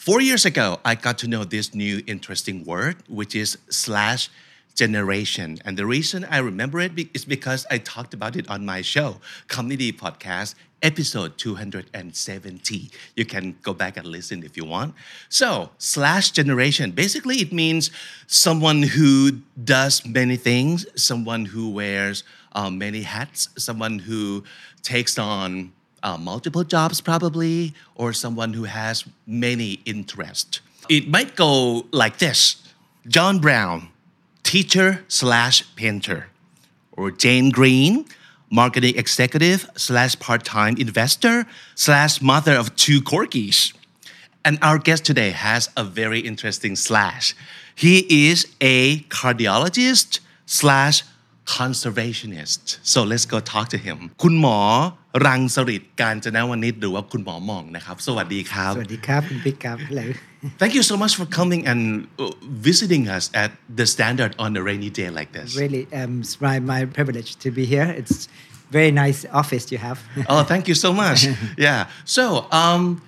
Four years ago, I got to know this new interesting word, which is slash generation. And the reason I remember it is because I talked about it on my show, Comedy Podcast, episode 270. You can go back and listen if you want. So, slash generation, basically, it means someone who does many things, someone who wears uh, many hats, someone who takes on uh, multiple jobs, probably, or someone who has many interests. It might go like this John Brown, teacher slash painter, or Jane Green, marketing executive slash part time investor slash mother of two corgis. And our guest today has a very interesting slash. He is a cardiologist slash conservationist so let's go talk to him คุณหมอรังสริตการจนวนิชหรือว่าคุณหมอหม่องนะครับ สวัสดีครับ Hello Thank you so much for coming and uh, visiting us at the Standard on a rainy day like this. Really, um, it's my, my privilege to be here. It's very nice office you have. oh, thank you so much. Yeah. So, um,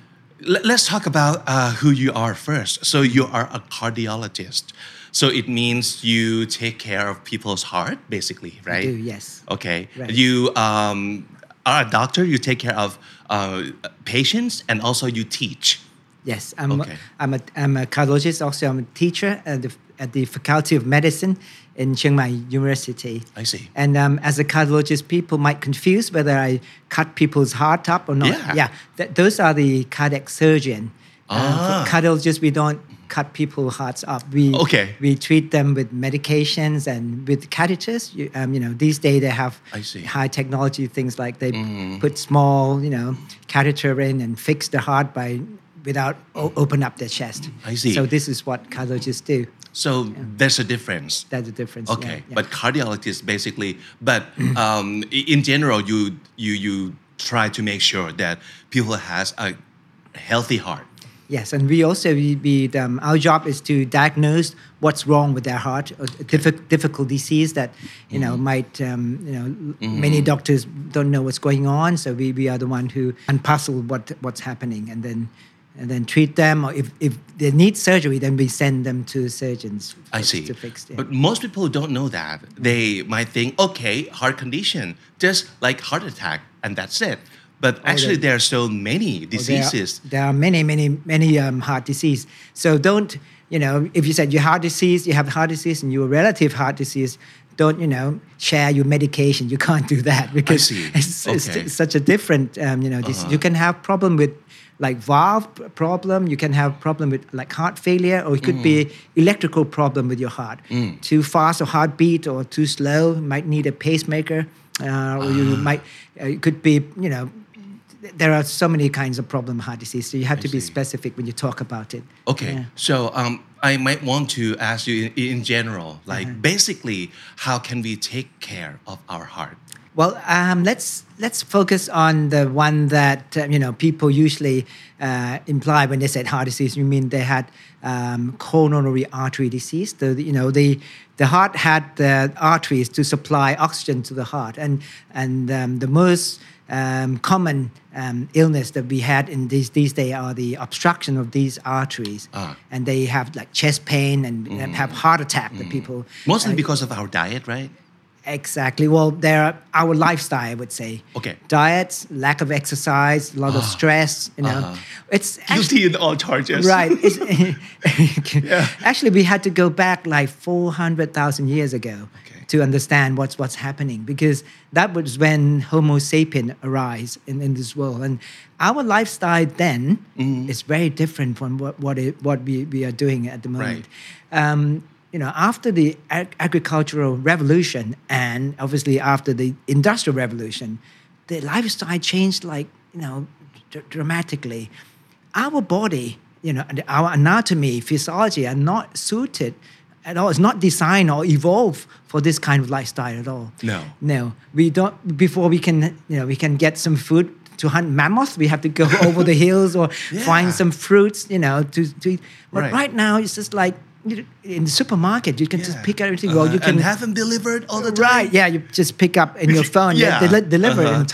let, us talk about uh, who you are first. So, you are a cardiologist. So, it means you take care of people's heart, basically, right? I do, yes. Okay. Right. You um, are a doctor, you take care of uh, patients, and also you teach. yes I'm, Okay. a, I'm, a, I'm a cardiologist also I'm a teacher at the, at the faculty of medicine in Chiang Mai University I see. and um, as a cardiologist people might confuse whether I cut people's heart up or not Yeah. th- those are the cardiac surgeon uh, Ah. cardiologists we don't cut people's hearts up we Okay. we treat them with medications and with catheters you, um, you know these days they have I see. high technology things like they put small you know catheter in and fix the heart by without o- open up their chest I see. so this is what cardiologists do So, there's a difference. that's a difference Okay, yeah. but cardiologist basically, but um, in general, you you you try to make sure that people has a healthy heart. Yes, and we also we, we um, our job is to diagnose what's wrong with their heart, a diffi- difficult disease that you know might um, you know many doctors don't know what's going on. So we, we are the one who unpuzzle what what's happening and then and then treat them. Or if, if they need surgery, then we send them to surgeons I to- see. to fix it. But most people don't know that. They might think, okay, heart condition, just like heart attack, and that's it. But actually, there are so many There are- diseases. There are, many, many, many um, heart disease. So don't, you know, if you said you heart disease, you have heart disease, and your relative heart disease, don't, you know, share your medication. You can't do that because it's, it's such a different, um, you know, this, you can have problem with like valve problem. You can have problem with like heart failure, or it could be electrical problem with your heart. Too fast or heartbeat, or too slow. Might need a pacemaker, uh, or you might, uh, it could be, you know, there are so many kinds of problem heart disease so you have to be specific when you talk about it Okay, Yeah. so um, I might want to ask you in, in general, like Uh-huh. basically, how can we take care of our heart? Well um, let's let's focus on the one that uh, you know people usually uh, imply when they said heart disease you mean they had um, coronary artery disease the you know the the heart had the arteries to supply oxygen to the heart and and um, the most um, common um, illness that we had in these these days are the obstruction of these arteries, Ah. and they have like chest pain and, and have heart attack. The people Mostly uh, because of our diet, right? Exactly. Well, there are our lifestyle, I would say. Okay. Diets, lack of exercise, a lot of stress. You know, Uh-huh. it's actually, Guilty in all charges. right. It's, Actually, we had to go back like four hundred thousand years ago Okay. to understand what's what's happening because that was when Homo sapien arise in, in this world, and our lifestyle then Mm-hmm. is very different from what what, it, what we, we are doing at the moment. Um, you know, after the ag- agricultural revolution and obviously after the industrial revolution, the lifestyle changed like you know dr- dramatically. Our body you know, our anatomy, physiology are not suited at all. It's not designed or evolved for this kind of lifestyle at all. No. No. We don't, before we can, you know, we can get some food to hunt mammoths, we have to go over the hills or Yeah. find some fruits, you know, to, to eat. But Right. right. now, it's just like in the supermarket, you can yeah. just pick up everything. Well, uh-huh. you can and have them delivered all the time. Right? Yeah, you just pick up in your phone. yeah, they, they deliver. Uh-huh.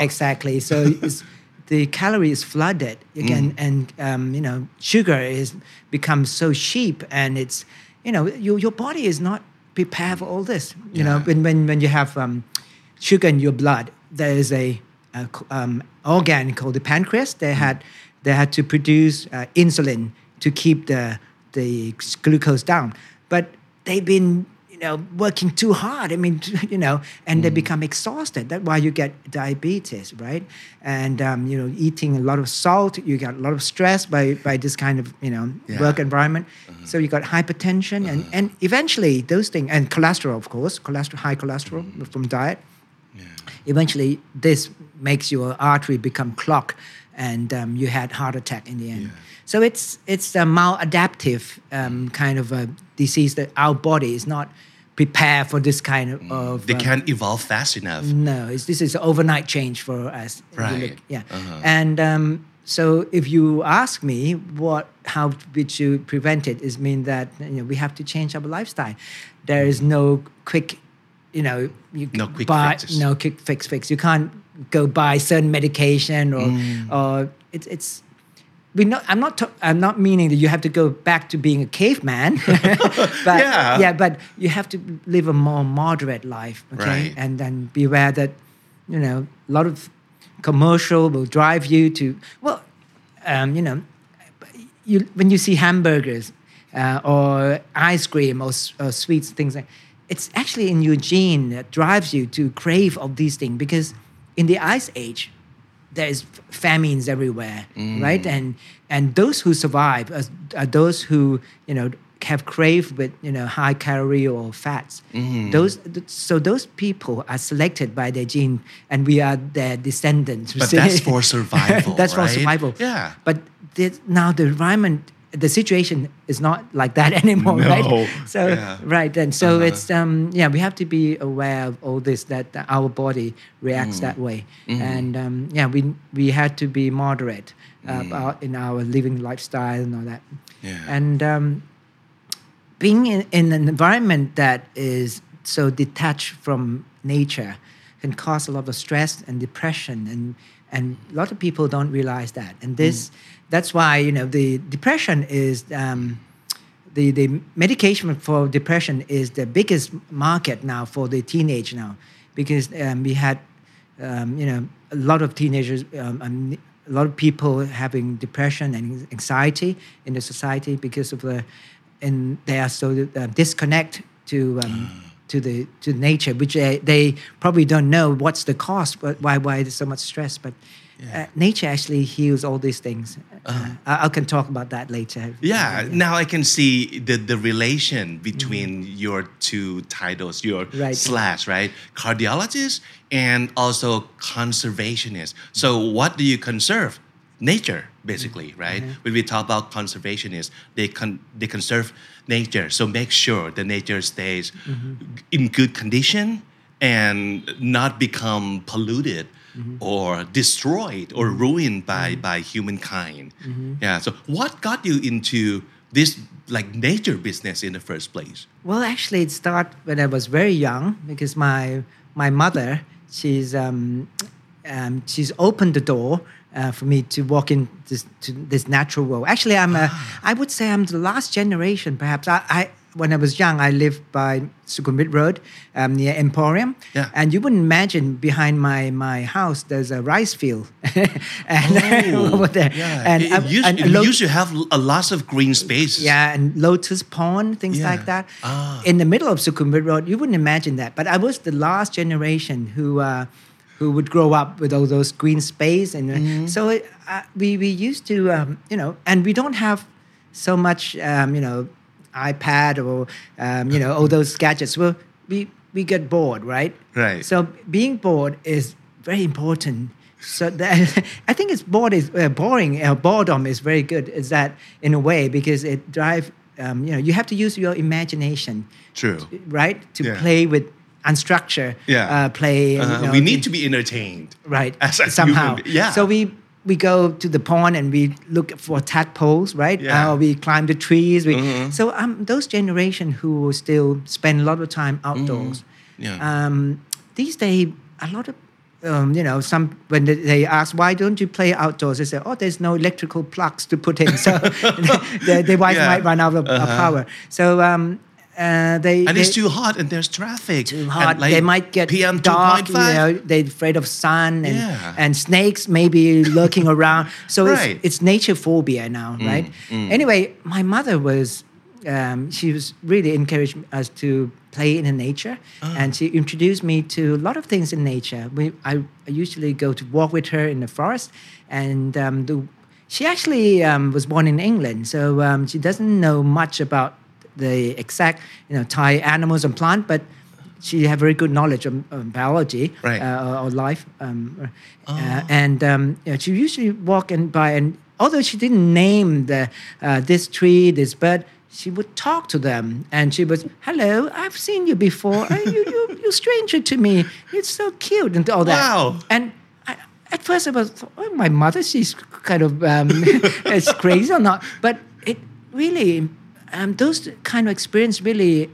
Exactly. So the calorie is flooded again, mm. and um, you know sugar is becomes so cheap, and it's you know your your body is not prepared for all this. You yeah. know when when when you have um, sugar in your blood, there is a, a um, organ called the pancreas. They mm. had they had to produce uh, insulin to keep the the glucose down, but they've been you know working too hard. I mean, you know, and Mm. they become exhausted. That's why you get diabetes, right? And um, you know, eating a lot of salt, you got a lot of stress by by this kind of you know Yeah. work environment. So you got hypertension, and and eventually those things and cholesterol, of course, cholesterol, high cholesterol from diet. Eventually, this makes your artery become clogged, and um, you had heart attack in the end. So it's it's a maladaptive um, kind of a disease that our body is not prepared for this kind of. of They uh, can't evolve fast enough. no, it's, this is overnight change for us. Right. yeah. Uh-huh. And um, so, if you ask me what, how would you prevent it, is mean that you know we have to change our lifestyle. There is no quick, you know, you No quick buy fixes. no quick fix fix. You can't go buy certain medication or Mm. or it's it's. We not, I'm not. ta- I'm not meaning that you have to go back to being a caveman, but Yeah. yeah, but you have to live a more moderate life, okay? Right. And then beware that, you know, a lot of commercial will drive you to well, um, you know, you when you see hamburgers uh, or ice cream or, or sweets, things like, it's actually in your gene that drives you to crave of these things because in the ice age, there is famines everywhere, mm. right? And and those who survive are, are those who you know have crave with you know high calorie or fats. Mm-hmm. Those so those people are selected by their gene, and we are their descendants. But that's for survival, that's for survival. Yeah. But the, now the environment, the situation is not like that anymore, No. right? So Yeah. right, and so Uh-huh. it's um yeah we have to be aware of all this that our body reacts Mm. that way, Mm-hmm. and um, yeah we we had to be moderate uh, Mm. about in our living lifestyle and all that, Yeah. and um, being in, in an environment that is so detached from nature can cause a lot of stress and depression and and a lot of people don't realize that and this that's why you know the depression is um, the, the medication for depression is the biggest market now for the teenage now. Because um, we had um, you know a lot of teenagers um, a lot of people having depression and anxiety in the society because of the and they are so uh, disconnect to um, to the to nature which they, they probably don't know what's the cause but why why there's so much stress. But uh, nature actually heals all these things uh, I, I can talk about that later Yeah, now I can see the, the relation between your two titles, your Right. slash, right? Cardiologist and also conservationist. So, what do you conserve? Nature, basically, right? When we talk about conservationists, they, con- they conserve nature. So, make sure the nature stays in good condition and not become polluted or destroyed or ruined by by humankind. Yeah so what got you into this like nature business in the first place? Well, actually, it started when I was very young because my my mother, she's um, um, she's opened the door uh, for me to walk in this to this natural world. Actually, I'm a, I would say I'm the last generation, perhaps. I, I when I was young, I lived by Sukhumvit Road um, near Emporium, Yeah. and you wouldn't imagine behind my my house there's a rice field, and over there, Oh, yeah and it, um, it used, and it lo- used to have a lots of green space. yeah, and Lotus Pond, things Yeah. like that. Ah. In the middle of Sukhumvit Road, you wouldn't imagine that. But I was the last generation who uh, who would grow up with all those green space, and uh, Mm-hmm. so it, uh, we we used to um, you know, and we don't have so much um, you know iPad or um, you know all those gadgets. Well, we we get bored, right? Right. So being bored is very important so that, I think it's bored is uh, boring. Uh, boredom is very good. Is that in a way because it drive. Um, you know, you have to use your imagination. True. Right to Yeah. play with unstructured Yeah. uh, play. Uh-huh. you know, we need to be entertained. right As a somehow. human yeah. So we we go to the pond and we look for tadpoles, right? Yeah. Mm-hmm. Uh, we climb the trees. We, So um, those generation who still spend a lot of time outdoors. Mm-hmm. Yeah. Um, these days, a lot of um, you know, some when they- ask why don't you play outdoors, they say, oh, there's no electrical plugs to put in, so the device Yeah. might run out of, of power. So um, uh, they and they, it's too hot and there's traffic. too hot. like they might get PM dark. You 2.5. know, they're afraid of sun and, Yeah. and snakes maybe lurking around. So Right. Mm, it's, it's nature phobia now, right? Anyway, my mother was. Um, she was really encouraged us to play in the nature, Ah. and she introduced me to a lot of things in nature. We, I, I usually go to walk with her in the forest, and um, the, she actually um, was born in England, so um, she doesn't know much about the exact, you know, Thai animals and plant, but she had very good knowledge of, of biology Right. uh, or, life. Um, uh, and um, you know, she usually walk and by, and although she didn't name the uh, this tree, this bird, she would talk to them, and she was, "Hello, I've seen you before. Uh, you, you, you're stranger to me. It's so cute and all that." Wow. And I, at first, I was, oh, my mother, she's kind of, um, it's crazy or not. But it really, um, those kind of experience really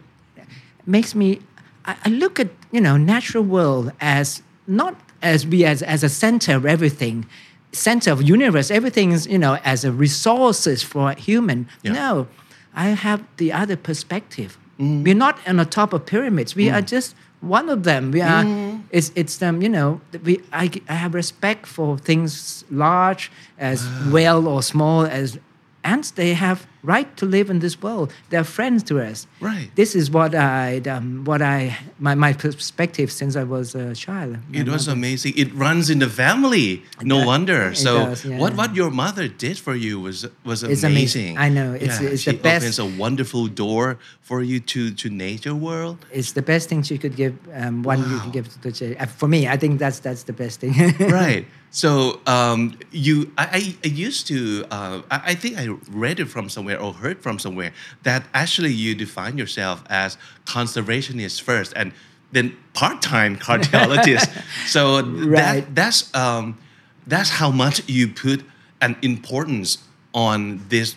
makes me, I, I look at, you know, natural world as not as we as, as a center of everything, center of universe, everything is, you know, as a resources for human. Yeah. No, I have the other perspective. We're not on the top of pyramids. We are just one of them. We are. It's it's um you know we I, I have respect for things large as well or small as ants. They have right to live in this world. They're friends to us. Right. This is what I um, what I my, my perspective since I was a child. It was mother- amazing. It runs in the family. No does. wonder. So does, yeah. what what your mother did for you was was amazing. It's amazing. I know. It's- it's she the best. opens a wonderful door for you to to nature world. It's the best thing she could give. Um, one you can give to the child. Uh, For me, I think that's that's the best thing. right. So um, you, I, I, used to, uh, I, I think I read it from somewhere or heard from somewhere that actually you define yourself as conservationist first and then part-time cardiologist. so Right. that that's um, that's how much you put an importance on this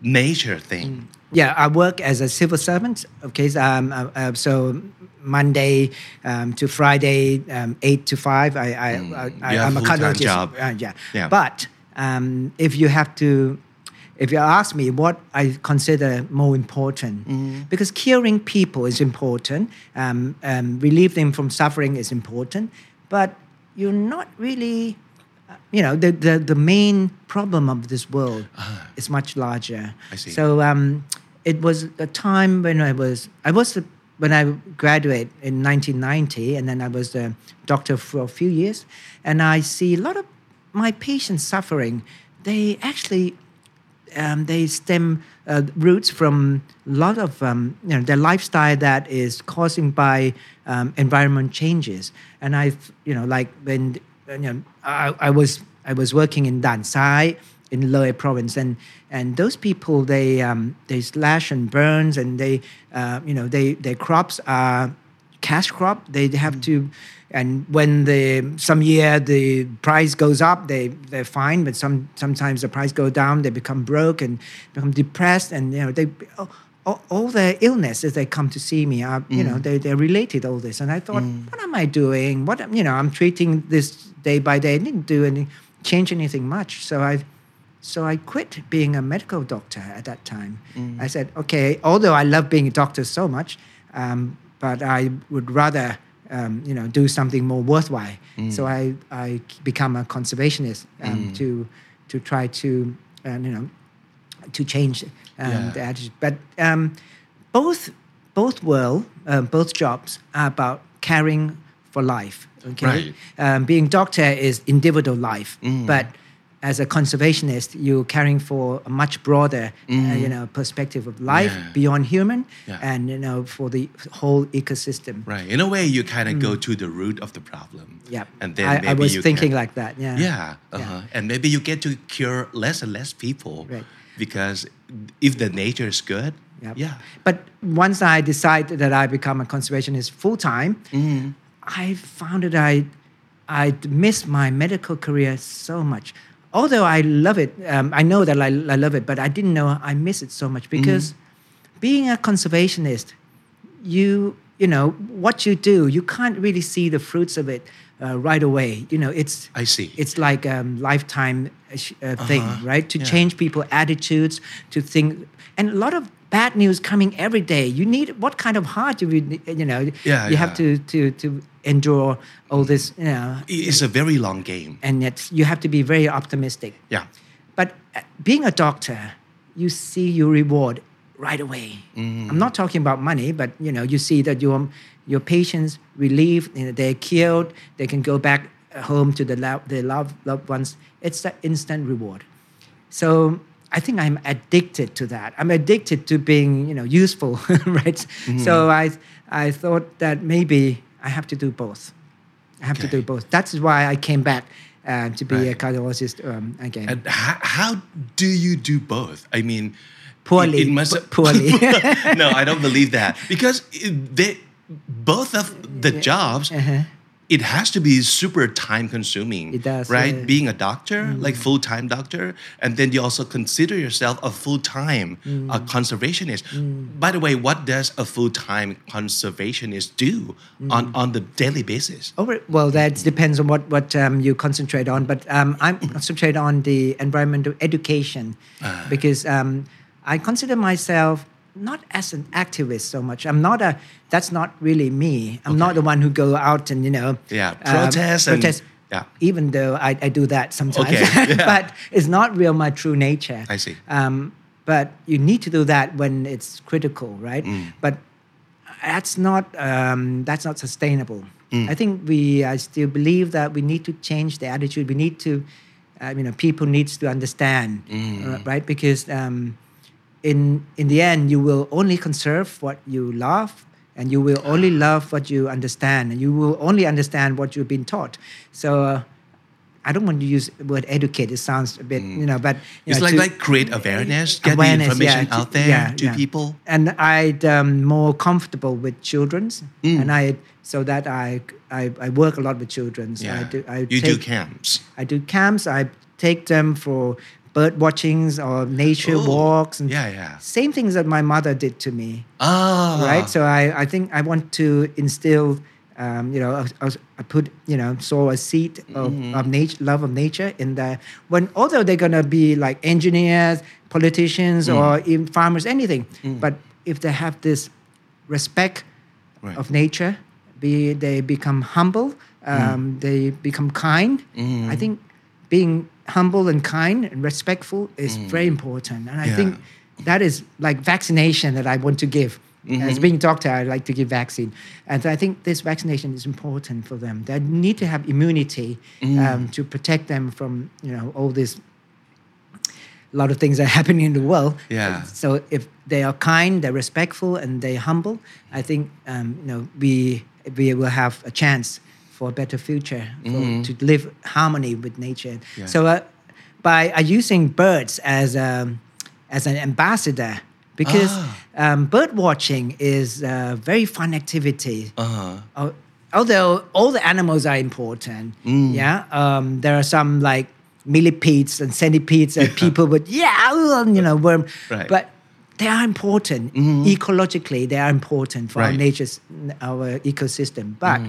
nature thing. Yeah, I work as a civil servant. Okay, so, um, uh, uh, so Monday um, to Friday, um, eight to five. I, I, I, I Mm. Have I'm a cardiologist. job. Uh, yeah. Yeah. But um, if you have to, if you ask me what I consider more important, Mm-hmm. because curing people is important, um, um, relieve them from suffering is important, but you're not really you know the, the the main problem of this world is much larger. I see. so um, it was a time when I was I was the, when I graduated in 1990, and then I was a doctor for a few years, and I see a lot of my patients suffering. They actually um, they stem uh, roots from a lot of um, you know their lifestyle that is causing by um, environment changes. And I, you know, like when you know, I, I was I was working in Dan Sai in Loei province, and and those people they um, they slash and burns, and they uh, you know they their crops are cash crop. They have to, and when the some year the price goes up, they they're fine. But some sometimes the price go down, they become broke and become depressed, and you know they. all- all, all their illnesses they come to see me are you know they, they're related all this and i thought what am i doing what you know i'm treating this day by day I didn't do any change anything much so i so I quit being a medical doctor at that time. I said, okay, although I love being a doctor so much, um, but I would rather, um, you know, do something more worthwhile. So I, I become a conservationist um, to, to try to, uh, you know, to change um, Yeah. the attitude. But um, both, both world, uh, both jobs are about caring for life. Okay, Right. um, being doctor is individual life, Mm. but as a conservationist, you're caring for a much broader, uh, you know, perspective of life Mm. Yeah. beyond human, Yeah. and you know, for the whole ecosystem. Right. In a way, you kind of go to the root of the problem. Yeah, And then I, maybe I was thinking can, like that. Yeah. Yeah. Uh-huh. And maybe you get to cure less and less people. Right. Because if the nature is good, Yep. yeah. But once I decide that I become a conservationist full time, Mm-hmm. I found that I I missed my medical career so much. Although I love it, um, I know that I, I love it, but I didn't know I miss it so much because Mm-hmm. being a conservationist, you you know what you do, you can't really see the fruits of it uh, right away. You know, it's I see. it's like a lifetime uh, uh, thing, Uh-huh. right? To Yeah. change people attitudes, to think, and a lot of bad news coming every day. You need what kind of heart you you know? Yeah, you have to to to endure all this, you know, It's a very long game. and yet you have to be very optimistic. Yeah. But uh, being a doctor, you see your reward right away. Mm-hmm. I'm not talking about money, but you know, you see that your your patients relieved, you know, they're cured, they can go back home to the lo- their loved loved ones. It's that instant reward. So I think I'm addicted to that. I'm addicted to being, you know, useful, right? Mm-hmm. So I I thought that maybe I have to do both. I have to do both. That's why I came back uh, to be a cardiologist um, again. And how, how do you do both? I mean, Poorly, It, it must poorly. no, I don't believe that because it, they, both of the jobs, it has to be super time consuming. It does, right? yeah. Mm. Being a doctor, like full time doctor, and then you also consider yourself a full time Mm. uh, conservationist. By the way, what does a full time conservationist do Mm. on on the daily basis? Oh, right. well, that depends on what, what um, you concentrate on, but um, I'm concentrate on the environmental education Ah. because um, I consider myself not as an activist so much. I'm not a. That's not really me. I'm not the one who go out and you know. Yeah, um, protest and- protest. yeah. Even though I, I do that sometimes, Okay, yeah. but it's not real my true nature. I see. Um, but you need to do that when it's critical, right? Mm. But that's not um, that's not sustainable. Mm. I think we I still believe that we need to change the attitude. We need to, uh, you know, people needs to understand, Mm. uh, right? Because um, in in the end, you will only conserve what you love, and you will only love what you understand, and you will only understand what you've been taught. So. Uh, I don't want to use the word educate. It sounds a bit, you know, but you Mm. It's know, like to- like create awareness, get awareness, the information yeah, out to- there yeah, to yeah. people. and I'd um, more comfortable with children's, Mm. and I so that I, I I work a lot with children. So Yeah. I do. I you do take, camps. I do camps. I take them for bird watchings or nature Oh, walks and yeah, yeah. same things that my mother did to me. Ah, Right. So I, I think I want to instill. Um, you know, I, I- put you know sow a seed of, Mm-hmm. of nature, love of nature in there. When although they're gonna be like engineers, politicians, Mm. or even farmers, anything, but if they have this respect Right. of nature, be they become humble, um, they become kind. I think being humble and kind and respectful is very important, and I Yeah. think that is like vaccination that I want to give. As being a doctor, I like to give vaccine, and I think this vaccination is important for them. They need to have immunity um, to protect them from you know all this a lot of things that are happening in the world. Yeah. So if they are kind, they're respectful, and they're humble, I think um, you know we we will have a chance for a better future for, to live harmony with nature. Yeah. So uh, by uh, using birds as um, as an ambassador, because Ah. um, bird watching is a very fun activity. Uh-huh. Al- although all the animals are important, Mm. yeah, um, there are some like millipedes and centipedes and people would yeah, uh, you know, worm, Right. Mm-hmm. but they are important ecologically. They are important for our Right. Mm-hmm. nature's our ecosystem, but.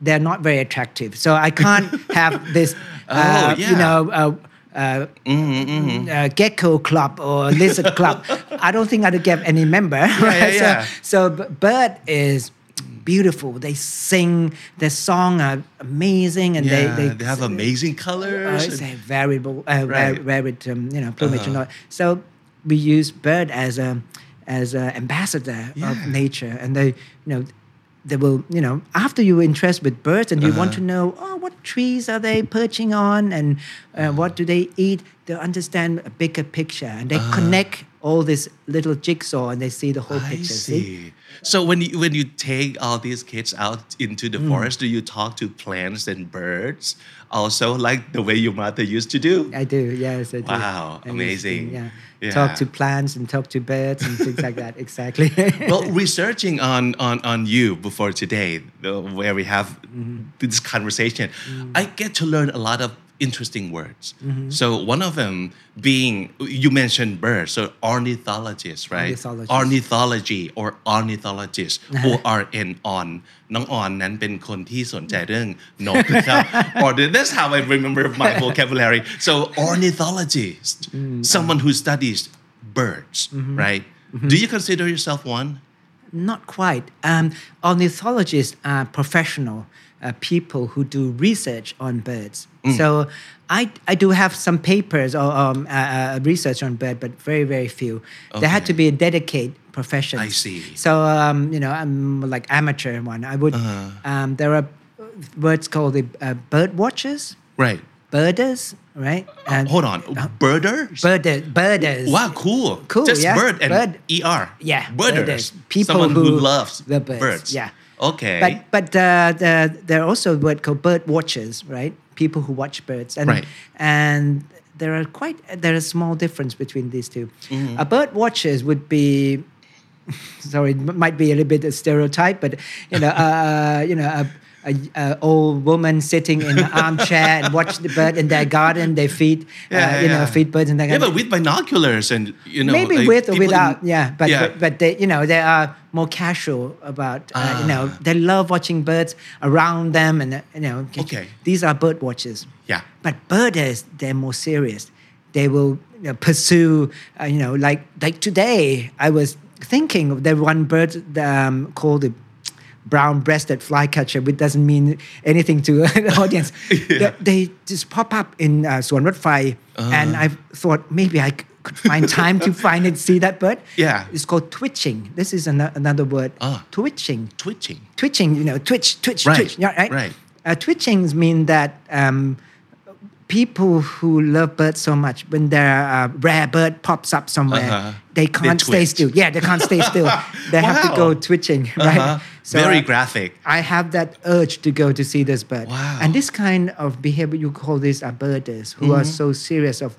They're not very attractive, so I can't have this, uh, Oh, you know, uh, uh, uh, gecko club or lizard club. I don't think I'd get any member. right? yeah, yeah. So, so bird is beautiful. They sing. Their song are amazing, and Yeah, they, they, have amazing uh, colors. it's and- a variable, uh, Right. va- varied, um, you know, plumage and Uh-huh. all. So we use bird as a as an ambassador Yeah. of nature, and they, you know, they will, you know, after you interest with birds and you want Uh-huh. to know, oh, what trees are they perching on and uh, what do they eat? They'll understand a bigger picture and they connect all this little jigsaw and they see the whole. I picture. see. So when you when you take all these kids out into Mm. the forest, do you talk to plants and birds also like the way your mother used to do? I do, yes, I do. Wow, amazing. yeah. Yeah. Talk to plants and talk to birds and things like that. Exactly. well, researching on, on, on you before today, where we have Mm-hmm. this conversation, Mm. I get to learn a lot of interesting words. Mm-hmm. So one of them being you mentioned birds, so ornithologist, right? Ornithologist. Ornithology or ornithologist, O R N on น้องออนนั้นเป็นคนที่สนใจเรื่องนกนะครับ or that's how I remember my vocabulary so ornithologist someone who studies birds right do you consider yourself one Not quite. Um, ornithologists are professional uh, people who do research on birds. Mm. So I, I do have some papers or um, uh, uh, research on bird, but very, very few. There had to be a dedicated profession. I see. So, um, you know, I'm like amateur one. I would, Uh-huh. um, there are words called the uh, bird watchers, right birders, right? And hold on birders birders, birders. wow cool Cool, just yeah. bird and Bird. er Yeah, birders birders. People someone who, who loves the birds, yeah. Okay But but uh, the, there are also a word called bird watchers, right? People who watch birds, and Right. and there are quite there is a small difference between these 2 Mm-hmm. A bird watchers would be. Sorry, it might be a little bit a stereotype, but you know, uh, you know, a, a, a old woman sitting in an armchair and watch the bird in their garden. They feed, uh, Yeah, you know, yeah. feed birds in their garden. yeah but with binoculars and you know maybe like with or people in- without yeah but yeah. but, but they you know they are more casual about uh, you know Ah. they love watching birds around them and uh, you know Okay. these are bird watchers Yeah. but birders they're more serious they will you know, pursue uh, you know like like today i was thinking of the one bird um, called the brown-breasted flycatcher, which doesn't mean anything to the audience. they, they just pop up in uh, Suan Rot Fai, Uh-huh. and I thought maybe I could find time to find and see that bird. Yeah. it's called twitching. This is an- another word. Ah. Twitching, twitching twitching. You know, twitch, twitch, Right, twitch. Yeah, right. right. Uh, twitchings mean that. Um, People who love birds so much, when their uh, rare bird pops up somewhere, Uh-huh. they They can't stay still. Yeah, they can't stay still. They have to go twitching, right? Uh-huh. So, very graphic I have that urge to go to see this bird. Wow. And this kind of behavior, you call these are birders who are Mm-hmm. so serious of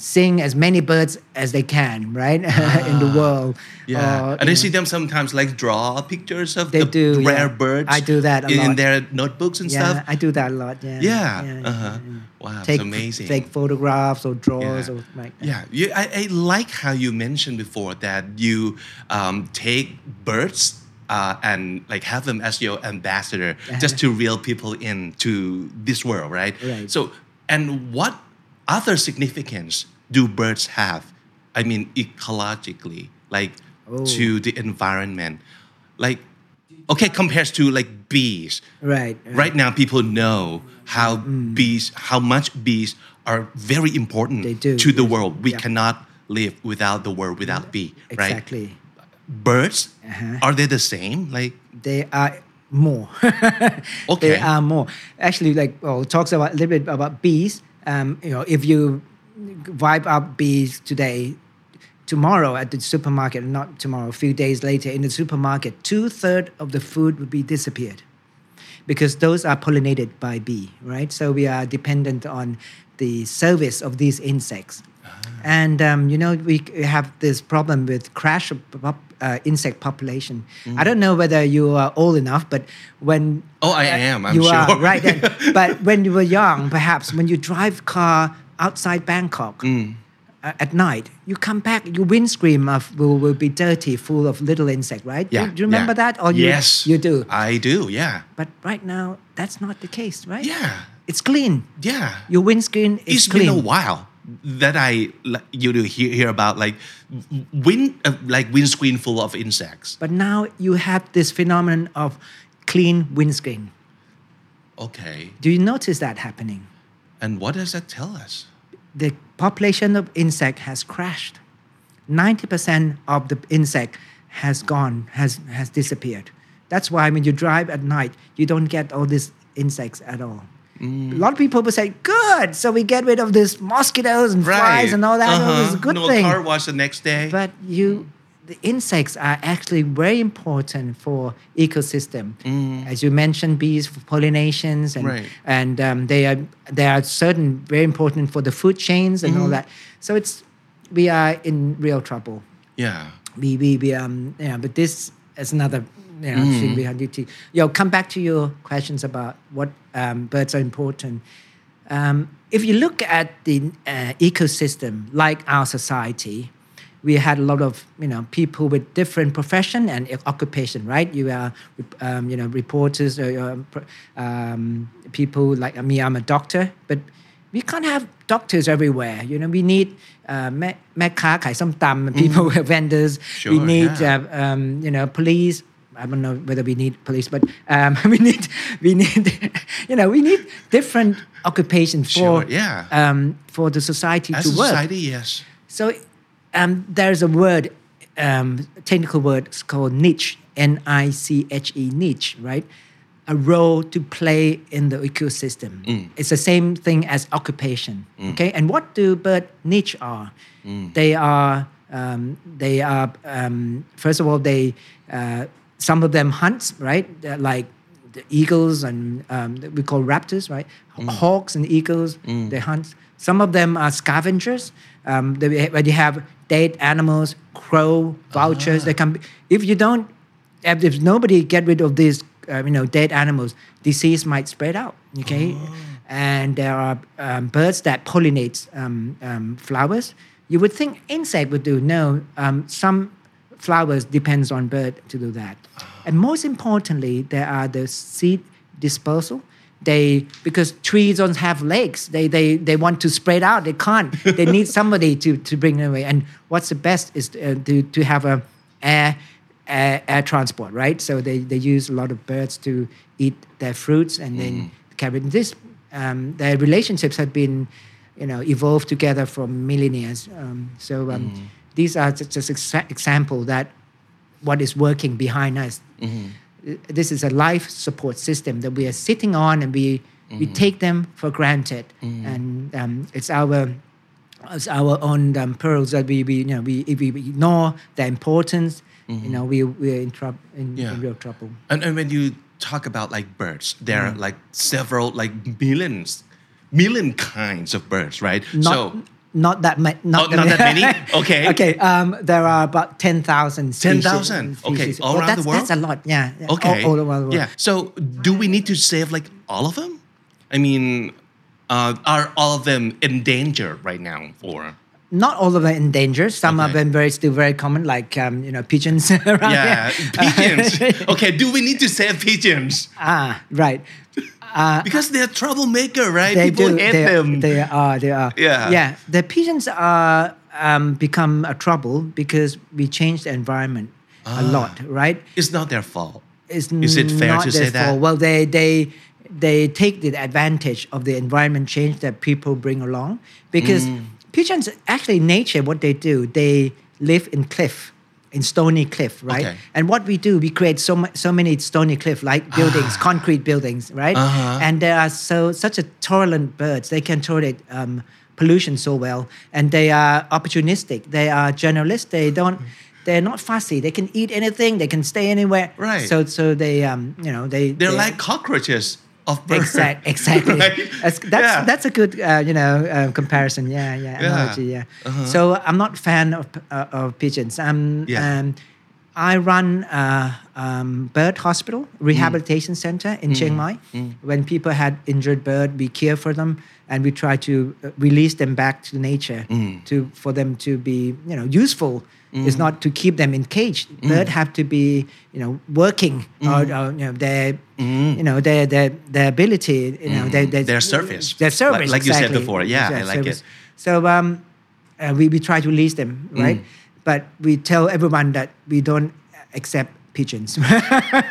seeing as many birds as they can, right, in the world. Yeah, Or, and you I see them sometimes like draw pictures of They the do, rare yeah. birds. I do that a in, in lot. their notebooks and yeah, stuff. I do that a lot. Yeah. Yeah, uh-huh. Wow, Take it's amazing. Take photographs or draws yeah. or like that. yeah, you, I, I like how you mentioned before that you um, take birds uh, and like have them as your ambassador just to reel people into this world, right? Right. So, and what other significance do birds have? I mean, ecologically, like Oh. to the environment, like okay, compared to like bees. Right. Right now, people know how bees, how much bees are very important Mm. Do, to the yes. world. We Yeah. cannot live without the world, without bee, right? Exactly. Birds, Uh-huh. are they the same? Like, They are more. Okay. They are more. Actually, like well, talks about a little bit about bees. Um, you know, if you wipe up bees today, tomorrow at the supermarket, not tomorrow, a few days later in the supermarket, two thirds of the food would be disappeared because those are pollinated by bee, right? So we are dependent on the service of these insects. And um, you know we have this problem with crash uh, insect population. I don't know whether you are old enough, but when oh, I am, I'm you sure. are right, and, but when you were young, perhaps when you drive car outside Bangkok Mm. uh, at night, you come back, your windscreen of, will, will be dirty, full of little insect, right? yeah. Do, do you remember yeah. that? Or you, yes, you do. I do. Yeah, But right now, that's not the case, right? yeah, It's clean. yeah. Your windscreen is It's clean. been a while that I like, you do hear, hear about like wind uh, like windscreen full of insects. But now you have this phenomenon of clean windscreen. Okay, Do you notice that happening? and what does that tell us? The population of insect has crashed. 90% of the insect has gone, has, has disappeared That's why when you drive at night, you don't get all these insects at all. Mm. A lot of people will say, "Good, so we get rid of these mosquitoes and flies and all that. Uh-huh. It's a good no thing." car wash the next day. But you, the insects are actually very important for ecosystem. As you mentioned, bees for pollinations, and Mm. Right. and um, they are they are certain very important for the food chains and all Mm-hmm. that. So it's we are in real trouble. yeah. We we, we um yeah, but this is another. Hmm. you know, mm. Shinrihanyuti. Yo, come back to your questions about what um, birds are important. Um, if you look at the uh, ecosystem, like our society, we had a lot of you know people with different profession and occupation, right? You are um, you know reporters, or, um, people like me. I'm a doctor, but we can't have doctors everywhere. You know, we need uh, me- me- hmm. people, vendors. Sure, we need yeah. uh, um, you know police, I don't know whether we need police, but um, we need we need you know we need different occupations for Sure, yeah. um, for the society As to a work. society, yes. So um, there's a word, um, technical word, it's called niche, N I C H E, niche, right? A role to play in the ecosystem. It's the same thing as occupation. Okay, and what do bird niche are? They are. Um, they are um, first of all they uh, some of them hunt, right? They're like the eagles and um, we call raptors right? Hawks and eagles they hunt. Some of them are scavengers. Um, they, where you have dead animals crow vultures. They can be, if you don't if, if nobody get rid of these uh, you know dead animals disease might spread out okay? And there are um, birds that pollinate um, um, flowers. You would think insect would do. No um, some flowers depends on bird to do that. And most importantly there are the seed dispersal. They because trees don't have legs. They, they they want to spread out. They can't. They need somebody to to bring them away. And what's the best is uh, to to have a air air, air transport right? So they they use a lot of birds to eat their fruits and then carry this um, their relationships have been you know evolved together for millennia um, so um, these are just, just exa- example that what is working behind us. Mm-hmm. This is a life support system that we are sitting on and we we mm-hmm. take them for granted. Mm-hmm. And um, it's our it's our own um, pearls that we, we you know we if we ignore their importance you know we we're in trouble in, Yeah. in real trouble. And, and when you talk about like birds, there are mm. like several like millions, million kinds of birds, right? not so not that much not, Oh, not that many? Okay. okay um, there are about 10,000 species- 10,000? Okay, all Oh, around the world? that's a lot yeah, yeah. okay, all, all around the world yeah. So do we need to save like all of them? I mean, uh, are all of them endangered right now? Or not all of them in danger. Some of them very still very common, like um, you know pigeons around yeah, here. pigeons. okay, do we need to save pigeons? ah, right. Because they're troublemaker, right? They People do. hate they, them. they are. They are. Yeah. Yeah. The pigeons are um, become a trouble because we change the environment a lot, right? it's not their fault. It's Is it fair not to say that? Well, they they they take the advantage of the environment change that people bring along because Mm. pigeons actually nature what they do they live in cliff in stony cliff right? Okay. and what we do we create so so many stony cliff like buildings concrete buildings right? Uh-huh. and they are so such a tolerant birds. They can tolerate um, pollution so well. And they are opportunistic. They are generalists they don't they're not fussy. They can eat anything. They can stay anywhere. Right. so so they um you know they They're they- like cockroaches of birds. Exact, exactly. Right? That's that's, Yeah. that's a good uh, you know uh, comparison. Yeah, yeah, Yeah. analogy. Yeah. Uh-huh. So I'm not fan of uh, of pigeons. Um, Yeah. um, I run a um, bird hospital rehabilitation center in Chiang Mai. When people had injured bird, we care for them and we try to uh, release them back to nature to for them to be you know useful. It's mm-hmm. not to keep them in cage. Mm-hmm. Bird have to be you know working mm-hmm. or, or you know their you know their their their ability you know their, their Their service. their Like- service like you said before. Yeah, Their I like it. So um, uh, we, we try to release them, mm. right? But we tell everyone that we don't accept pigeons.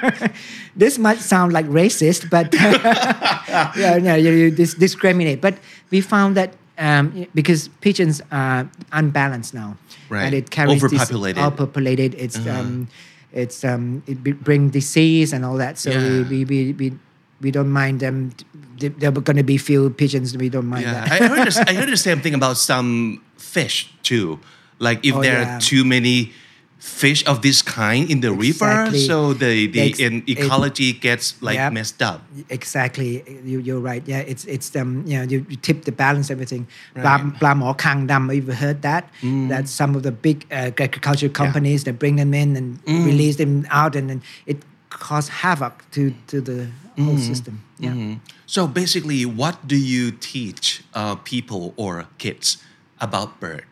this might sound like racist, but yeah, no, you, you dis- discriminate. But we found that um, because pigeons are unbalanced now, Right. and it carries this Overpopulated. Uh-huh. overpopulated. It's um, it's um, it be- bring disease and all that. So Yeah. we, we, we, we, don't mind them. There were going to be few pigeons. We don't mind Yeah, that. I heard. The, I heard the same thing about some fish too. Like if Oh, there yeah. are too many fish of this kind in the exactly. river so the, the Ex- ecology it, gets like yep. messed up exactly you, you're right yeah it's it's um you know you, you tip the balance everything right. blam kang dam you heard that mm. that some of the big uh, agricultural companies yeah. bring them in and mm. release them out and then it caused havoc to to the whole mm-hmm. system yeah mm-hmm. so basically what do you teach uh, people or kids about bird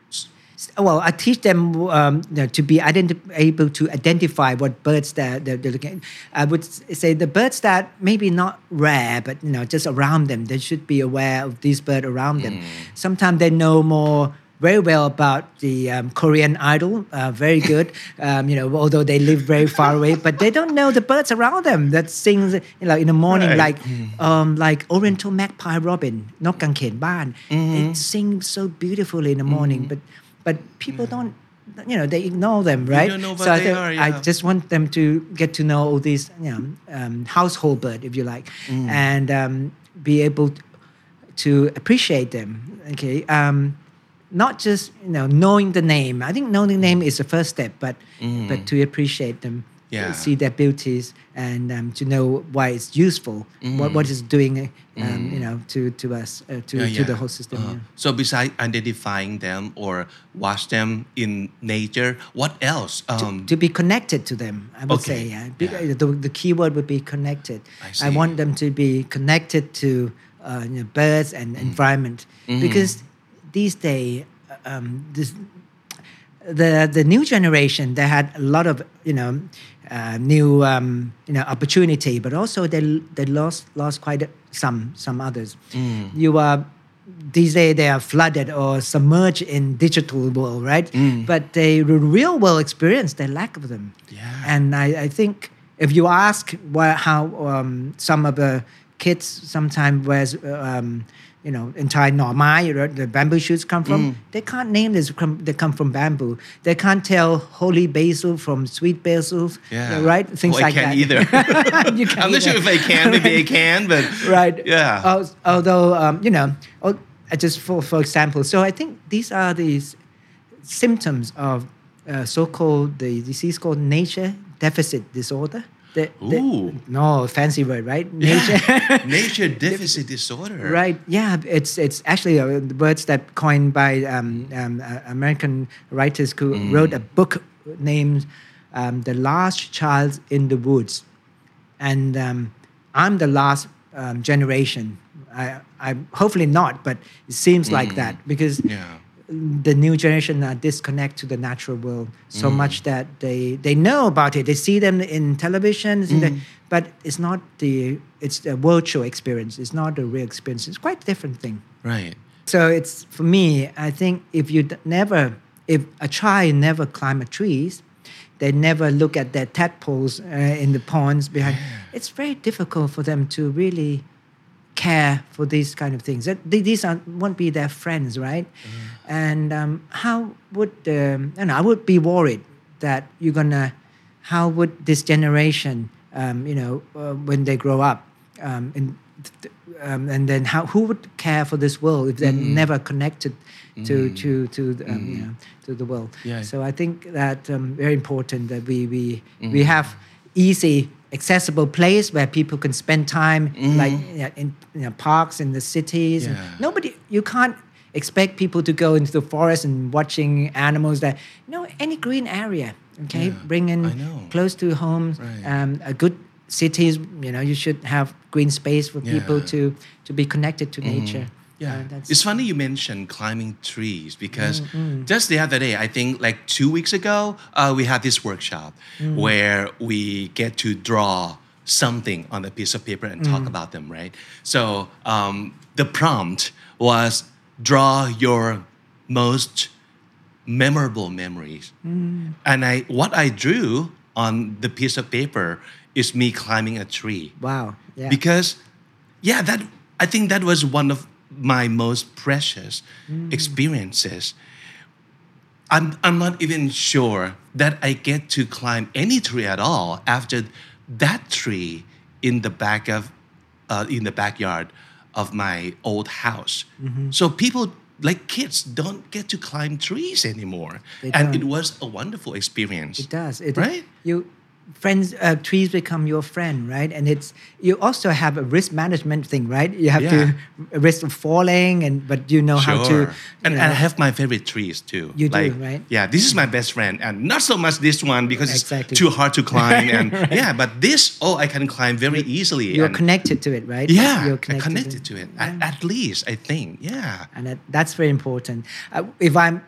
well, I teach them um, you know, to be identi- able to identify what birds they're, they're, looking at. I would say the birds that maybe not rare, but you know, just around them, they should be aware of these birds around them. Mm. Sometimes they know more very well about the um, Korean idol, uh, very good. Um, you know, although they live very far away, but they don't know the birds around them that sings you know, in the morning, right. like mm. um, like Oriental magpie robin, nokkanken ban. Mm-hmm. It sings so beautifully in the mm-hmm. morning, mm. but but people don't. You know, they ignore them, right? don't know what so I, think are, I just want them to get to know all these, you know, um, household bird, if you like, Mm. and um, be able to appreciate them. Okay, um, not just you know knowing the name. I think knowing the name is the first step, but but to appreciate them, Mm. Yeah. see their beauties, and um, to know why it's useful, what what it's doing, um, you know, to to us, uh, to Mm. Yeah, to yeah. the whole system. Uh-huh. yeah. So besides identifying them or watch them in nature, what else? Um, to be connected to them. I would Okay. say, yeah. Be- Yeah. The, the key word would be connected. I see. want them to be connected to uh, you know, birds and Mm. environment Mm-hmm. because these days, um, this, the the new generation they had a lot of you know uh, new um, you know opportunity, but also they they lost lost quite a- some some others. Mm. You are these days they are flooded or submerged in digital world, right? But the real world experience they lack of them. Yeah. And I, I think if you ask why, how um, some of the kids sometimes wears um, you know entire normai or the bamboo shoots come from they can't name this from, they come from bamboo they can't tell holy basil from sweet basil yeah. right things Oh, like I can't that either. You can't I'm not sure if I can. Maybe they can, but right Yeah. Al- although um, you know oh, just for for example so i think these are these symptoms of uh, so-called the disease called nature deficit disorder the, the- Ooh. no fancy word right nature nature deficit disorder. Right. Yeah. It's it's actually uh, the words that coined by um, um, uh, American writers who Mm. wrote a book named um, "The Last Child in the Woods," and um, I'm the last um, generation. I, I hopefully not, but it seems like that because Mm. Yeah. The new generation are disconnect to the natural world so mm. much that they they know about it. They see them in television, see the- mm. but it's not the it's the virtual experience. It's not the real experience. It's quite a different thing. Right. So it's for me. I think if you never, if a child never climb a trees, they never look at their tadpoles uh, in the ponds behind. It's very difficult for them to really care for these kind of things. That these aren't won't be their friends, right? Mm-hmm. And um, how would um, and I would be worried that you're gonna. How would this generation, um, you know, uh, when they grow up, um, in, um, and then how who would care for this world if they're never connected to to to the, um, you know, to the world? Yeah. So I think that um, very important that we we we have easy accessible place where people can spend time like you know, in you know, parks in the cities and Yeah. nobody you can't expect people to go into the forest and watching animals that you know any green area okay Yeah, bring in close to homes Right. um, a good cities you know you should have green space for people Yeah. Mm-hmm. to to be connected to nature Yeah. Uh, that's- it's funny you mentioned climbing trees because Mm, just the other day, I think like two weeks ago, uh, we had this workshop Mm. where we get to draw something on a piece of paper and Mm. talk about them, right? So um, the prompt was draw your most memorable memories. Mm. And I what I drew on the piece of paper is me climbing a tree. Wow yeah. Because yeah that i think that was one of my most precious experiences. I'm I'm not even sure that I get to climb any tree at all after that tree in the back of uh, in the backyard of my old house. Mm-hmm. So people like kids don't get to climb trees anymore, They and it don't. was a wonderful experience. It does. It, Right? You friends, uh, trees become your friend, right? And it's you also have a risk management thing, right? You have Yeah. to risk of falling, and but you know how to. Sure. And, know, and I have my favorite trees too. You do, like, right? Yeah, this is my best friend, and not so much this one because Exactly. it's too hard to climb. And yeah, but this, oh, I can climb very easily. you're and connected to it, right? yeah, you're I'm connected to it. At, at least I think. Yeah. and that, that's very important. Uh, if I'm,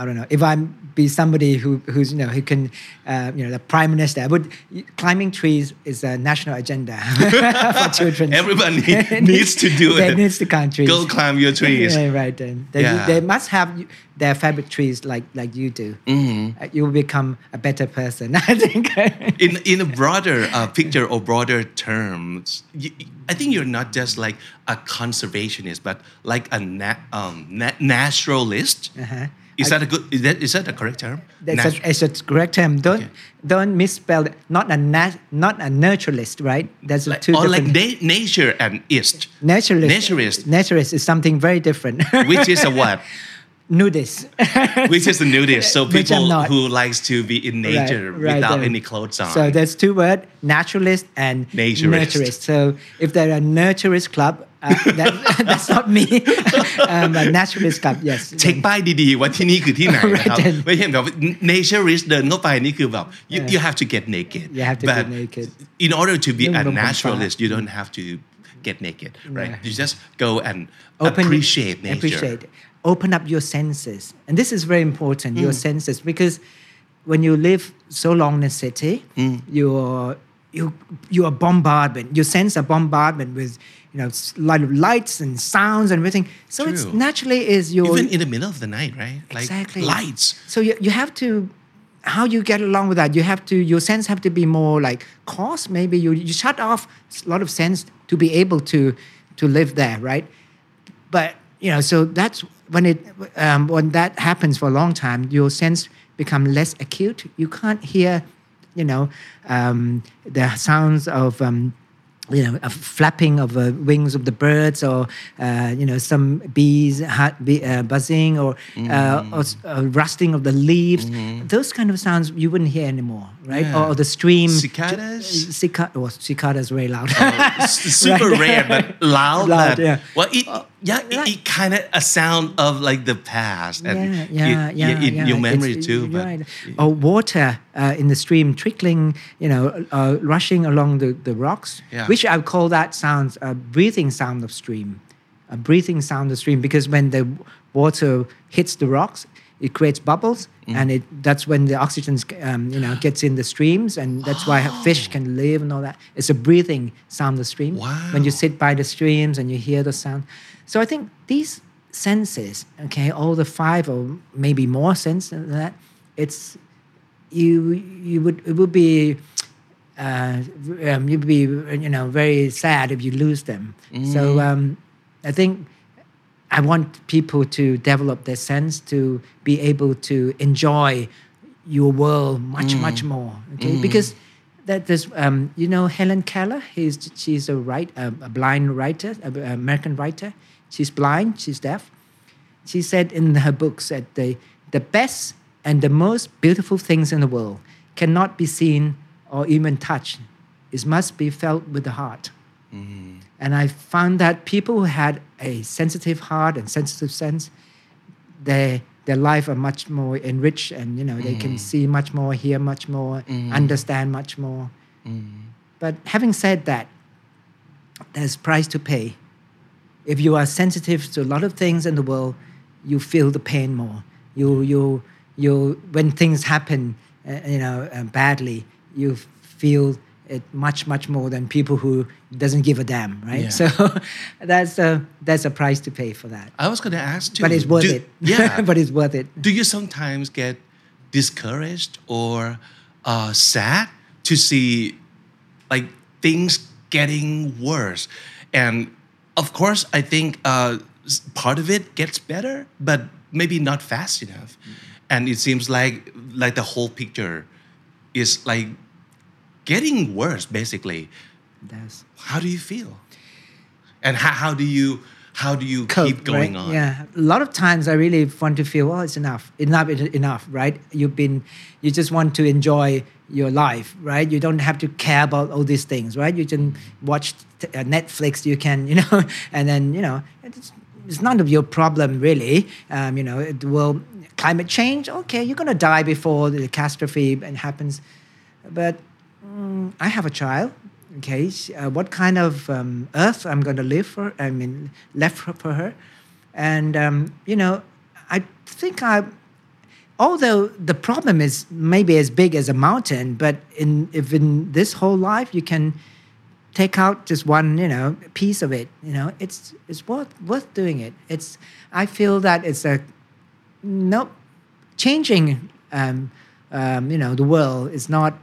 I don't know, if I'm be somebody who who's you know who can, uh, you know, the prime minister, I would climbing trees is a national agenda for children. Everybody needs to do they it. needs to climb trees. Go climb your trees. Yeah, right then. They, Yeah. they must have their favorite trees like like you do. Mm-hmm. Uh, you will become a better person, I think. in in a broader uh, picture or broader terms, you, I think you're not just like a conservationist, but like a na- um, na- naturalist. Uh-huh. Is I- that a good? Is that is that a correct term? That's Natu- a, it's a correct term. Don't Okay. don't misspell it. Not a nat, not a naturalist, right? That's like, two or like different. na- nature and ist, naturalist. Naturalist. Naturist is something very different. which is a what? Nudist. Which is a nudist. So people who likes to be in nature Right, right without there. any clothes on. So there's two words: naturalist and Naturist. naturist. So if there are naturist club, uh, that, that's not me. um, a naturist club, yes. เช็คป้ายดีๆ ว่าที่นี่คือที่ไหนนะครับ Right then. ไม่ใช่แบบ naturist เดินเข้าไปนี่คือแบบ you, you have to get naked You have to but get naked. in order to be เรื่อง a ลงความ naturalist you don't have to get naked right Yeah. you just go and Open- appreciate nature Appreciate. Open up your senses, and this is very important. Your Mm. senses, because when you live so long in a city, Mm. you're you you are bombardment. You sense a bombardment with you know lot of lights and sounds and everything. So it's naturally is your even in the middle of the night right like exactly lights So you, you have to how you get along with that. You have to your sense have to be more like coarse. Maybe you you shut off a lot of sense to be able to to live there, right? But you know, so that's when it um, when that happens for a long time, your sense become less acute. You can't hear, you know, um, the sounds of. Um, you know, a flapping of uh, wings of the birds, or uh, you know, some bees bee, uh, buzzing, or uh, or s- uh, rusting of the leaves. Those kind of sounds you wouldn't hear anymore, right? Yeah. Or, the stream. Cicadas? Cicada. Well, cicadas very loud. S- super Right. rare but loud, Loud, but yeah. well it yeah it, it kind of a sound of like the past and yeah, it- yeah, yeah, in yeah. your memory It's- too but right. Or water uh, in the stream trickling, you know, uh, rushing along the, the rocks, Yeah. which I call that sounds a breathing sound of stream, a breathing sound of stream, because when the water hits the rocks, it creates bubbles, Mm. and it that's when the oxygen, um, you know, gets in the streams, and that's why fish can live and all that. It's a breathing sound of stream. Wow. When you sit by the streams and you hear the sound, so I think these senses, okay, all the five or maybe more senses than that, it's you you would it would be uh, um, you'd be you know very sad if you lose them. So um, I think I want people to develop their sense to be able to enjoy your world much much more. Okay, because that there's um, you know Helen Keller. He's she's a write a, a blind writer, a, a American writer. She's blind. She's deaf she said in her books that the, the best and the most beautiful things in the world cannot be seen or even touched. It must be felt with the heart. And I found that people who had a sensitive heart and sensitive sense, their their life are much more enriched and you know they can see much more, hear much more, understand much more. But having said that, there's price to pay. If you are sensitive to a lot of things in the world, you feel the pain more. You you you when things happen, uh, you know, uh, badly, you feel it much much more than people who doesn't give a damn, right? Yeah. So that's a that's a price to pay for that. I was going to ask too But it's worth do- it. yeah but it's worth it. do you sometimes get discouraged or uh, sad to see like things getting worse and of course i think uh, part of it gets better but maybe not fast enough and it seems like like the whole picture is like getting worse basically That's how do you feel and how, how do you how do you cope, keep going right? on Yeah, a lot of times I really want to feel, well, it's enough, enough, enough, right? You've been, you just want to enjoy your life, right? You don't have to care about all these things, right? You can watch t- uh, Netflix, you can, you know, and then you know, it's, it's none of your problem really. Um, you know, it will climate change. Okay, you're gonna die before the catastrophe happens, but mm, I have a child. Okay, uh, what kind of um, earth I'm going to live for? I mean, left for, her, and um, you know, I think I. Although the problem is maybe as big as a mountain, but in if in this whole life you can take out just one you know piece of it, you know, it's it's worth worth doing it. It's I feel that it's a no changing um, um, you know the world is not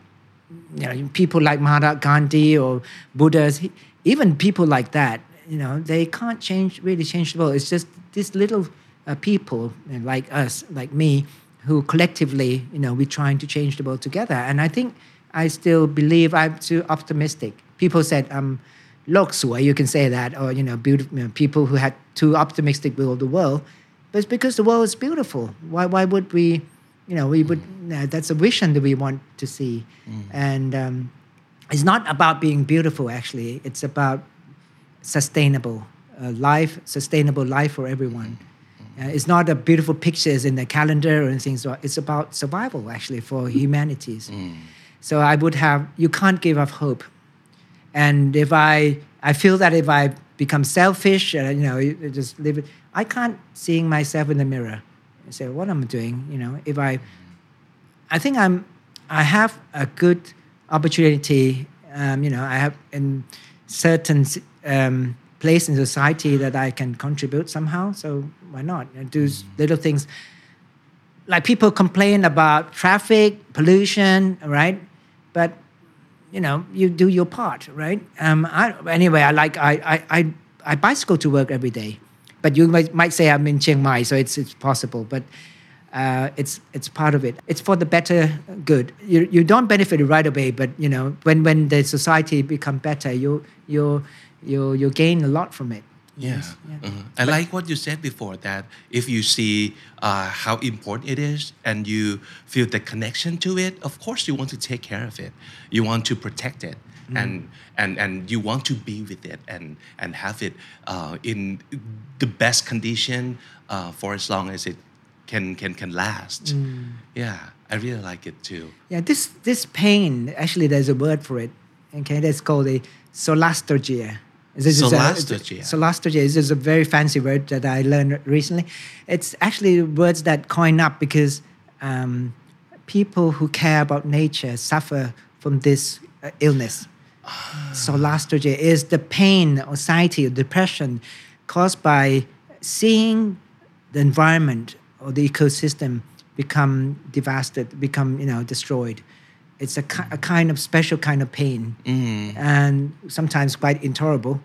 you know, people like Mahatma Gandhi or Buddhas, even people like that, you know, they can't change really change the world. It's just these little uh, people like us, like me, who collectively, you know, we're trying to change the world together. And I think I still believe I'm too optimistic. People said um, loksua, you can say that, or you know, beautiful you know, people who had too optimistic view of the world. But it's because the world is beautiful. Why? Why would we? You know, we would, uh, that's a vision that we want to see. And um, it's not about being beautiful, actually. It's about sustainable uh, life, sustainable life for everyone. Uh, it's not a beautiful pictures in the calendar or anything. So it's about survival, actually, for humanities. So I would have, you can't give up hope. And if I, I feel that if I become selfish, uh, you know, just live it, I can't seeing myself in the mirror and say, what I'm I doing? You know, if I, I think I'm, I have a good opportunity. Um, you know, I have in certain um, place in society that I can contribute somehow. So why not And do s- little things? Like people complain about traffic, pollution, right? But you know, you do your part, right? Um, I, anyway, I like I, I, I, I bicycle to work every day, but you might, might say I'm in Chiang Mai, so it's it's possible, but uh, it's it's part of it. It's for the better good. You you don't benefit right away, but you know when when the society become better, you you you you gain a lot from it. Yeah. Yes, yeah. Uh-huh. I like what you said before that if you see uh, how important it is and you feel the connection to it, of course you want to take care of it. You want to protect it. And, and and you want to be with it and and have it uh, in the best condition uh, for as long as it can can can last. Yeah, I really like it too. Yeah, this this pain actually there's a word for it. Okay, that's called a solastalgia. This is a- Solastalgia. is is a very fancy word that I learned recently. It's actually words that coin up because um, people who care about nature suffer from this uh, illness. Solastalgia is the pain, anxiety, or depression caused by seeing the environment or the ecosystem become devastated, become you know destroyed. It's a, ki- a kind of special kind of pain, and sometimes quite intolerable.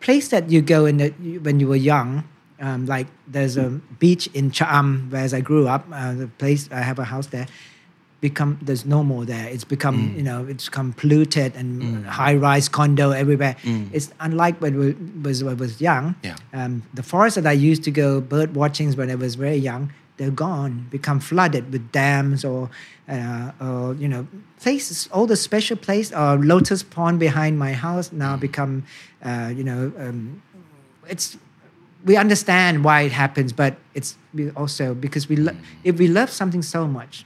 Place that you go in the, when you were young, um, like there's a beach in Cha'am, where I grew up. Uh, the place I have a house there. Become there's no more there. It's become you know it's become polluted and high rise condo everywhere. It's unlike when we was when I was young. Yeah. Um, the forest that I used to go bird watchings when I was very young, they're gone, become flooded with dams or, uh, or you know, places. All the special place or lotus pond behind my house now become, uh, you know, um, it's. We understand why it happens, but it's we also because we lo- if we love something so much,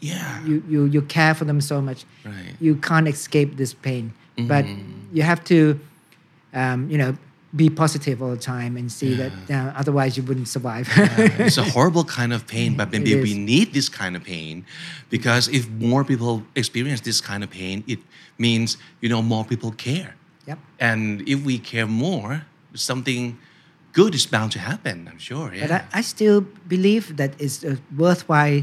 Yeah. you, you you care for them so much, Right. you can't escape this pain. But you have to, um, you know, be positive all the time and see that uh, otherwise you wouldn't survive. it's a horrible kind of pain, but maybe we need this kind of pain because if more people experience this kind of pain, it means you know more people care. yep. And if we care more, something good is bound to happen. I'm sure. Yeah. But I, I still believe that it's a worthwhile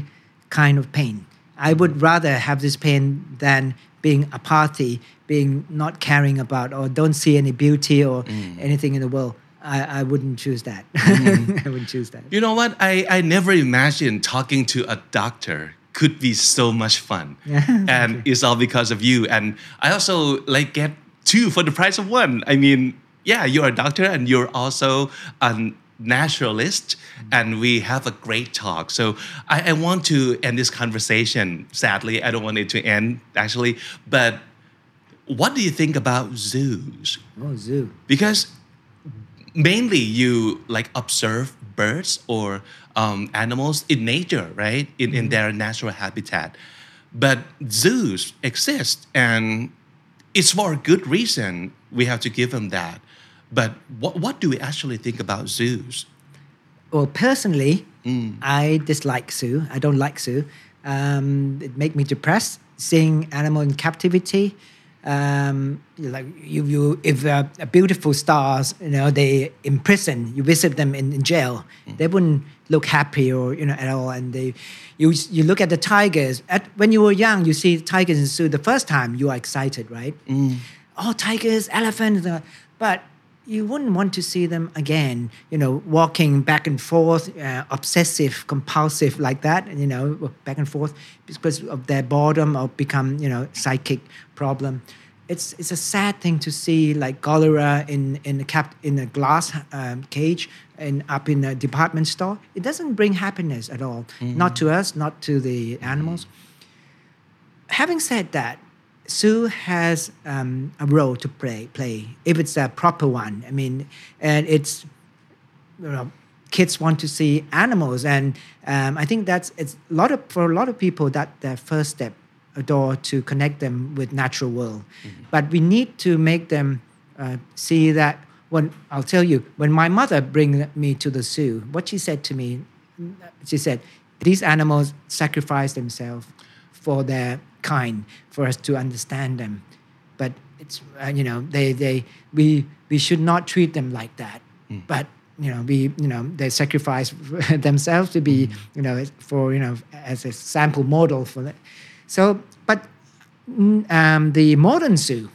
kind of pain. I would mm-hmm. rather have this pain than being apathy, being not caring about or don't see any beauty or mm. anything in the world. I, I wouldn't choose that. Mm-hmm. I wouldn't choose that. You know what? I, I never imagined talking to a doctor could be so much fun. and it's all because of you. And I also like get two for the price of one. I mean, yeah, you're a doctor and you're also a naturalist, and we have a great talk. So I, I want to end this conversation. Sadly, I don't want it to end actually, but what do you think about zoos? Oh, zoo. Because mainly you like observe birds or um, animals in nature, right? In, in their natural habitat. But zoos exist and it's for a good reason. We have to give them that. But what, what do we actually think about zoos? Well, personally, I dislike zoo. I don't like zoo. Um, it make me depressed seeing animal in captivity. Um, like you, you if uh, beautiful stars, you know, they in prison, you visit them in, in jail, they wouldn't look happy or you know at all. And they, you you look at the tigers. At when you were young, you see tigers in zoo. The first time, you are excited, right? Oh, tigers, elephants, uh, but you wouldn't want to see them again, you know, walking back and forth, uh, obsessive, compulsive like that, you know, back and forth because of their boredom or become, you know, psychic problem. It's, it's a sad thing to see like cholera in, in a cap in a glass um, cage and up in a department store. It doesn't bring happiness at all, not to us, not to the animals having said that, zoo has um, a role to play. Play if it's a proper one. I mean, and it's you know, kids want to see animals, and um, I think that's it's a lot of for a lot of people that their first step, a door to connect them with natural world. But we need to make them uh, see that. When I'll tell you, when my mother bring me to the zoo, what she said to me, she said, "These animals sacrifice themselves for their kind, for us to understand them. But it's uh, you know they they we we should not treat them like that. But you know we you know they sacrifice themselves to be you know for you know as a sample model for that. So but mm, um, the modern zoo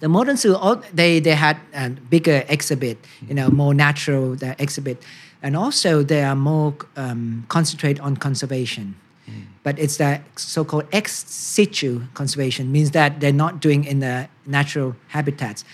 the modern zoo all, they they had a bigger exhibit you know more natural the exhibit and also they are more um, concentrate on conservation but it's that so-called ex situ conservation means that they're not doing in the natural habitats.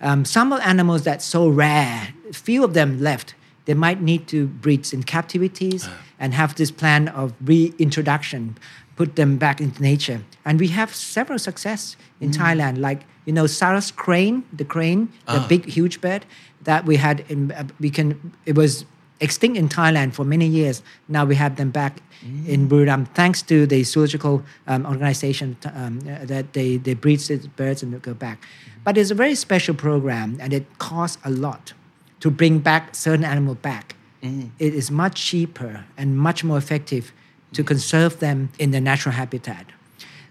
Um, some of animals that's so rare few of them left they might need to breed in captivities and have this plan of reintroduction put them back into nature. And we have several success in thailand like you know Sarus crane the crane the big huge bird that we had in uh, we can it was extinct in thailand for many years. Now we have them back in Buriram thanks to the zoological um, organization um, that they they breed these birds and they go back. But it's a very special program and it costs a lot to bring back certain animal back. It is much cheaper and much more effective to conserve them in the natural habitat.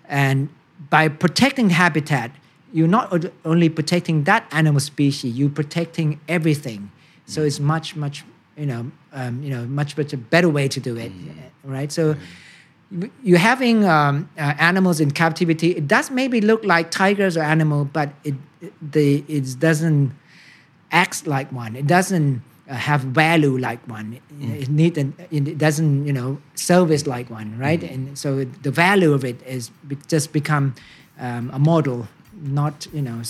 And by protecting habitat, you're not only protecting that animal species, you're protecting everything. So it's much, much, you know, um, you know, much better, better way to do it, right? So you- you're having um, uh, animals in captivity. It does maybe look like tigers or animal, but it, it the it doesn't acts like one. It doesn't uh, have value like one. It, it need an, it doesn't you know service like one, right? And so the value of it is be- just become um, a model, not you know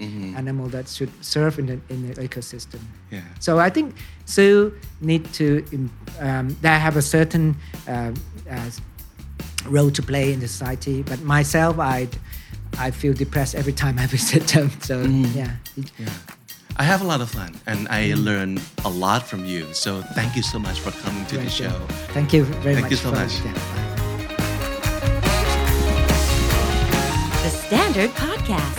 s- uh, animal that should serve in the in the ecosystem. Yeah. So I think zoo need to um, they have a certain uh, uh, role to play in the society. But myself, I I feel depressed every time I visit them. So yeah. Yeah. I have a lot of fun and I learn a lot from you. So thank you so much for coming to the show. yeah. Thank you very Thank much. you so much. The Standard Podcast,